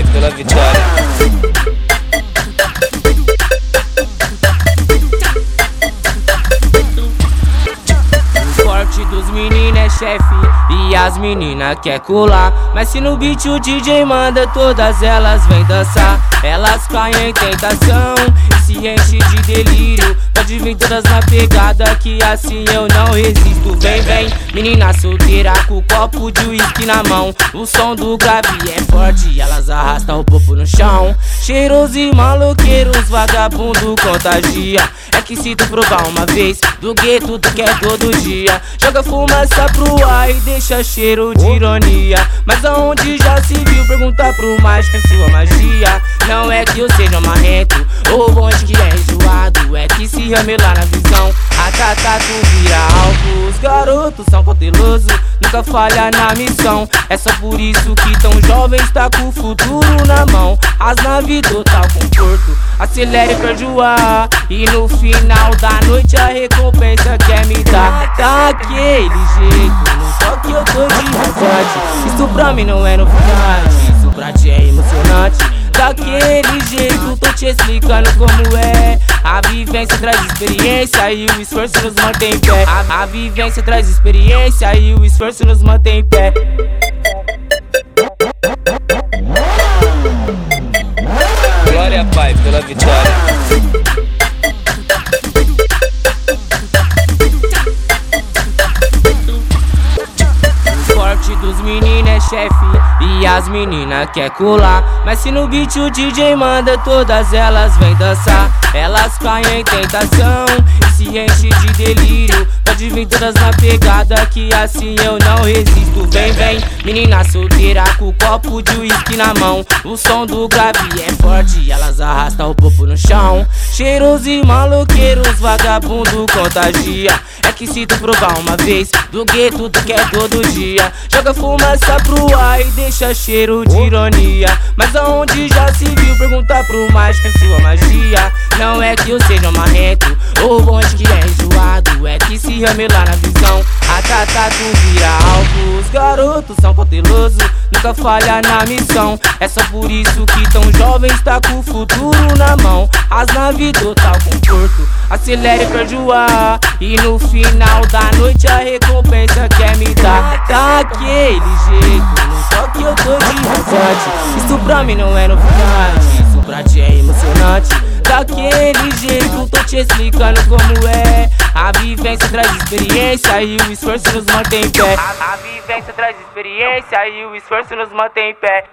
vai, pela vitória. O forte dos meninos é chefe e as meninas quer colar. Mas se no beat o DJ manda, todas elas vêm dançar. Elas caem em tentação e se enchem de delírio. Pode vir todas na pegada que assim eu não resisto. Vem, vem, menina solteira com copo de uísque na mão. O som do grave é forte elas arrastam o popo no chão. Cheiros e maloqueiros, vagabundo contagia. É que se tu provar uma vez, do gueto tu quer todo dia. Joga fumaça pro ar e deixa cheiro de ironia. Mas aonde já se viu perguntar pro mágico sua magia? Não é que eu seja marrento ou bonde que é enjoado. É que se ramelar na visão, a tata vira alvo. Os garotos são cautelosos, nunca falha na missão. É só por isso que tão jovem está com o futuro na mão. As naves total conforto, acelere perde o ar. E no final da noite a recompensa quer me dar. Daquele jeito, no toque eu tô de rasante. Isso pra mim não é novidade, isso pra ti é emocionante. Daquele jeito, tô te explicando como é. A vivência traz experiência e o esforço nos mantém em pé. A, vivência traz experiência e o esforço nos mantém em pé. Dos meninos é chefe e as meninas quer colar. Mas se no beat o DJ manda, todas elas vêm dançar. Elas caem em tentação e se enchem de delírio. Pode vir todas na pegada que assim eu não resisto. Vem, vem, menina solteira com copo de uísque na mão. O som do grave é forte elas arrastam o popo no chão. Cheiros e maloqueiros, vagabundo contagia. É que se tu provar uma vez, do gueto tu quer todo dia. Joga fumaça pro ar e deixa cheiro de ironia. Mas aonde já se viu perguntar pro mágico é sua magia? Não é que eu seja marrento ou bonde que é enjoado. É que se ramelar na visão, a tata tu vira alvo. Os garotos são cautelosos, nunca falha na missão. É só por isso que tão jovem está com o futuro na mão. As naves total conforto, acelere perde o ar. E no final da noite a recompensa quer me dar. Daquele jeito, no toque eu tô de rasante. Isso pra mim não é novidade, isso pra ti é emocionante. Daquele jeito, tô te explicando como é. A vivência traz experiência e o esforço nos mantém em pé. A, a vivência traz experiência e o esforço nos mantém em pé.